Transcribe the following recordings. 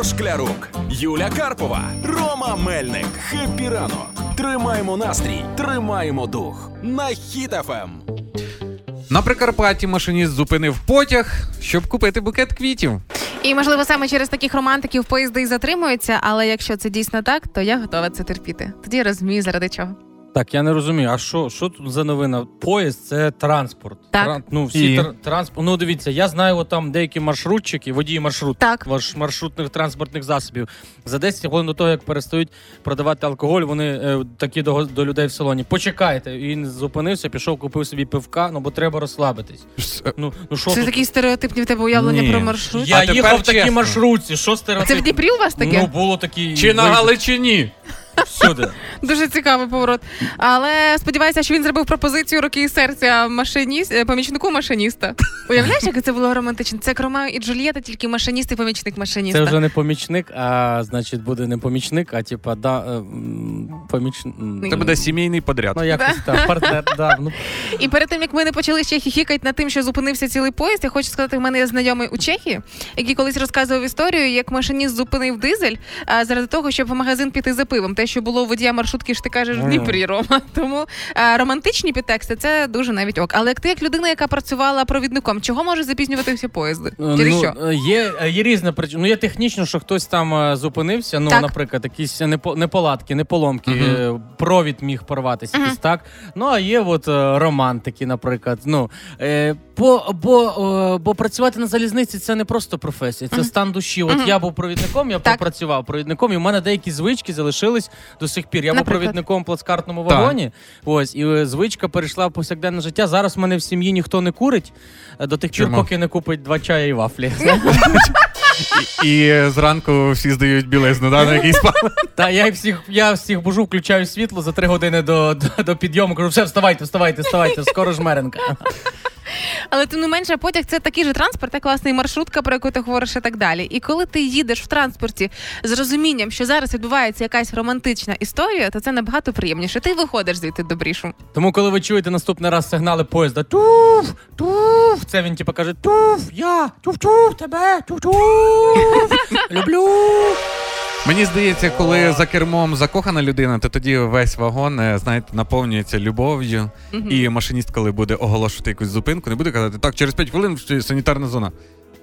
Ігор Шклярук, Юля Карпова, Рома Мельник. Happy ранок. Тримаємо настрій, тримаємо дух. На Хіт FM. На Прикарпатті машиніст зупинив потяг, щоб купити букет квітів. І можливо саме через таких романтиків поїзди і затримуються, але якщо це дійсно так, то я готова це терпіти. Тоді я розумію, заради чого. Так, я не розумію, а що що тут за новина? Поїзд це транспорт. Так. Тран- ну, всі І? тр- транспорт. Ну, дивіться, я знаю, от там деякі маршрутчики, водії маршрут, Так. ваш маршрутних транспортних засобів. За 10 хвилин до того, як перестають продавати алкоголь, вони е, такі до, до людей в салоні. Почекайте. І Він зупинився, пішов, купив собі пивка, ну бо треба розслабитись. Ну, ну що Це тут? такі стереотипні в тебе уявлення Ні. про маршрут. Я А їхав в такій маршрутці. Що А стереотип? це в Дніпрі у вас таке? Ну, було такі. Чи на. Галичині? Всюди. Дуже цікавий поворот. Але сподіваюся, що він зробив пропозицію руки і серця машиніст, е, помічнику машиніста. Уявляєш, як це було романтично? Це як Ромео і Джульєта, тільки машиніст і помічник машиніста. Це вже не помічник, а значить буде не помічник, а типа да, е, м, поміч... Це буде сімейний подряд. Ну, якось так, партнер, да. Ну, І перед тим як ми не почали ще хіхікати над тим, що зупинився цілий поїзд, я хочу сказати, в мене є знайомий у Чехії, який колись розказував історію, як машиніст зупинив дизель а, заради того, щоб в магазин піти за пивом. Те, що було у водія маршрутки, ж ти кажеш в Дніпрі, Рома. Тому а, романтичні підтексти це дуже навіть ок. Але як ти, як людина, яка працювала провідником, чого може запізнюватися поїзди? Через що? ну, є, є різна причина. Ну, є технічно, що хтось там е, зупинився, ну, Так. наприклад, якісь непо- неполадки, неполомки, Е, провід міг порватися, якийсь так. Ну, а є от е, романтики, наприклад. Ну, е, бо, бо, е, бо працювати на залізниці це не просто професія, це стан душі. От я був провідником, я Так. попрацював провідником, і в мене деякі звички залишились до сих пір. Я був провідником в плацкартному Так. вагоні. Ось, і е, звичка перейшла в повсякденне життя. Зараз в мене в сім'ї ніхто не курить до тих пір, поки не купить два чая і вафлі. І зранку всі здають білизну, да, на якийсь спали. Та я всіх, я всіх бужу, включаю світло за три години до, до, до підйому. Кажу, все, вставайте, вставайте, вставайте, скоро жмеренка. Але тим не менше, потяг це такий же транспорт, як власне і маршрутка, про яку ти говориш, і так далі. І коли ти їдеш в транспорті з розумінням, що зараз відбувається якась романтична історія, то це набагато приємніше. Ти виходиш звідти добрішу. Тому, коли ви чуєте наступний раз сигнали поїзда, туф, туф, це він типу каже, туф, я, туф, туф, тебе, туф, туф, люблю. Мені здається, коли за кермом закохана людина, то тоді весь вагон, е, знаєте, наповнюється любов'ю. І машиніст, коли буде оголошувати якусь зупинку, не буде казати, так, через 5 хвилин санітарна зона.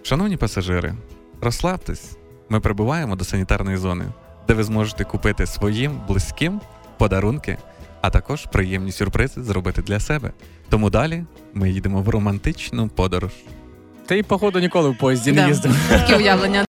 Шановні пасажири, розслабтесь. Ми прибуваємо до санітарної зони, де ви зможете купити своїм близьким подарунки, а також приємні сюрпризи зробити для себе. Тому далі ми їдемо в романтичну подорож. Ти, походу, ніколи в поїзді Да. не їздив. Такі уявлення.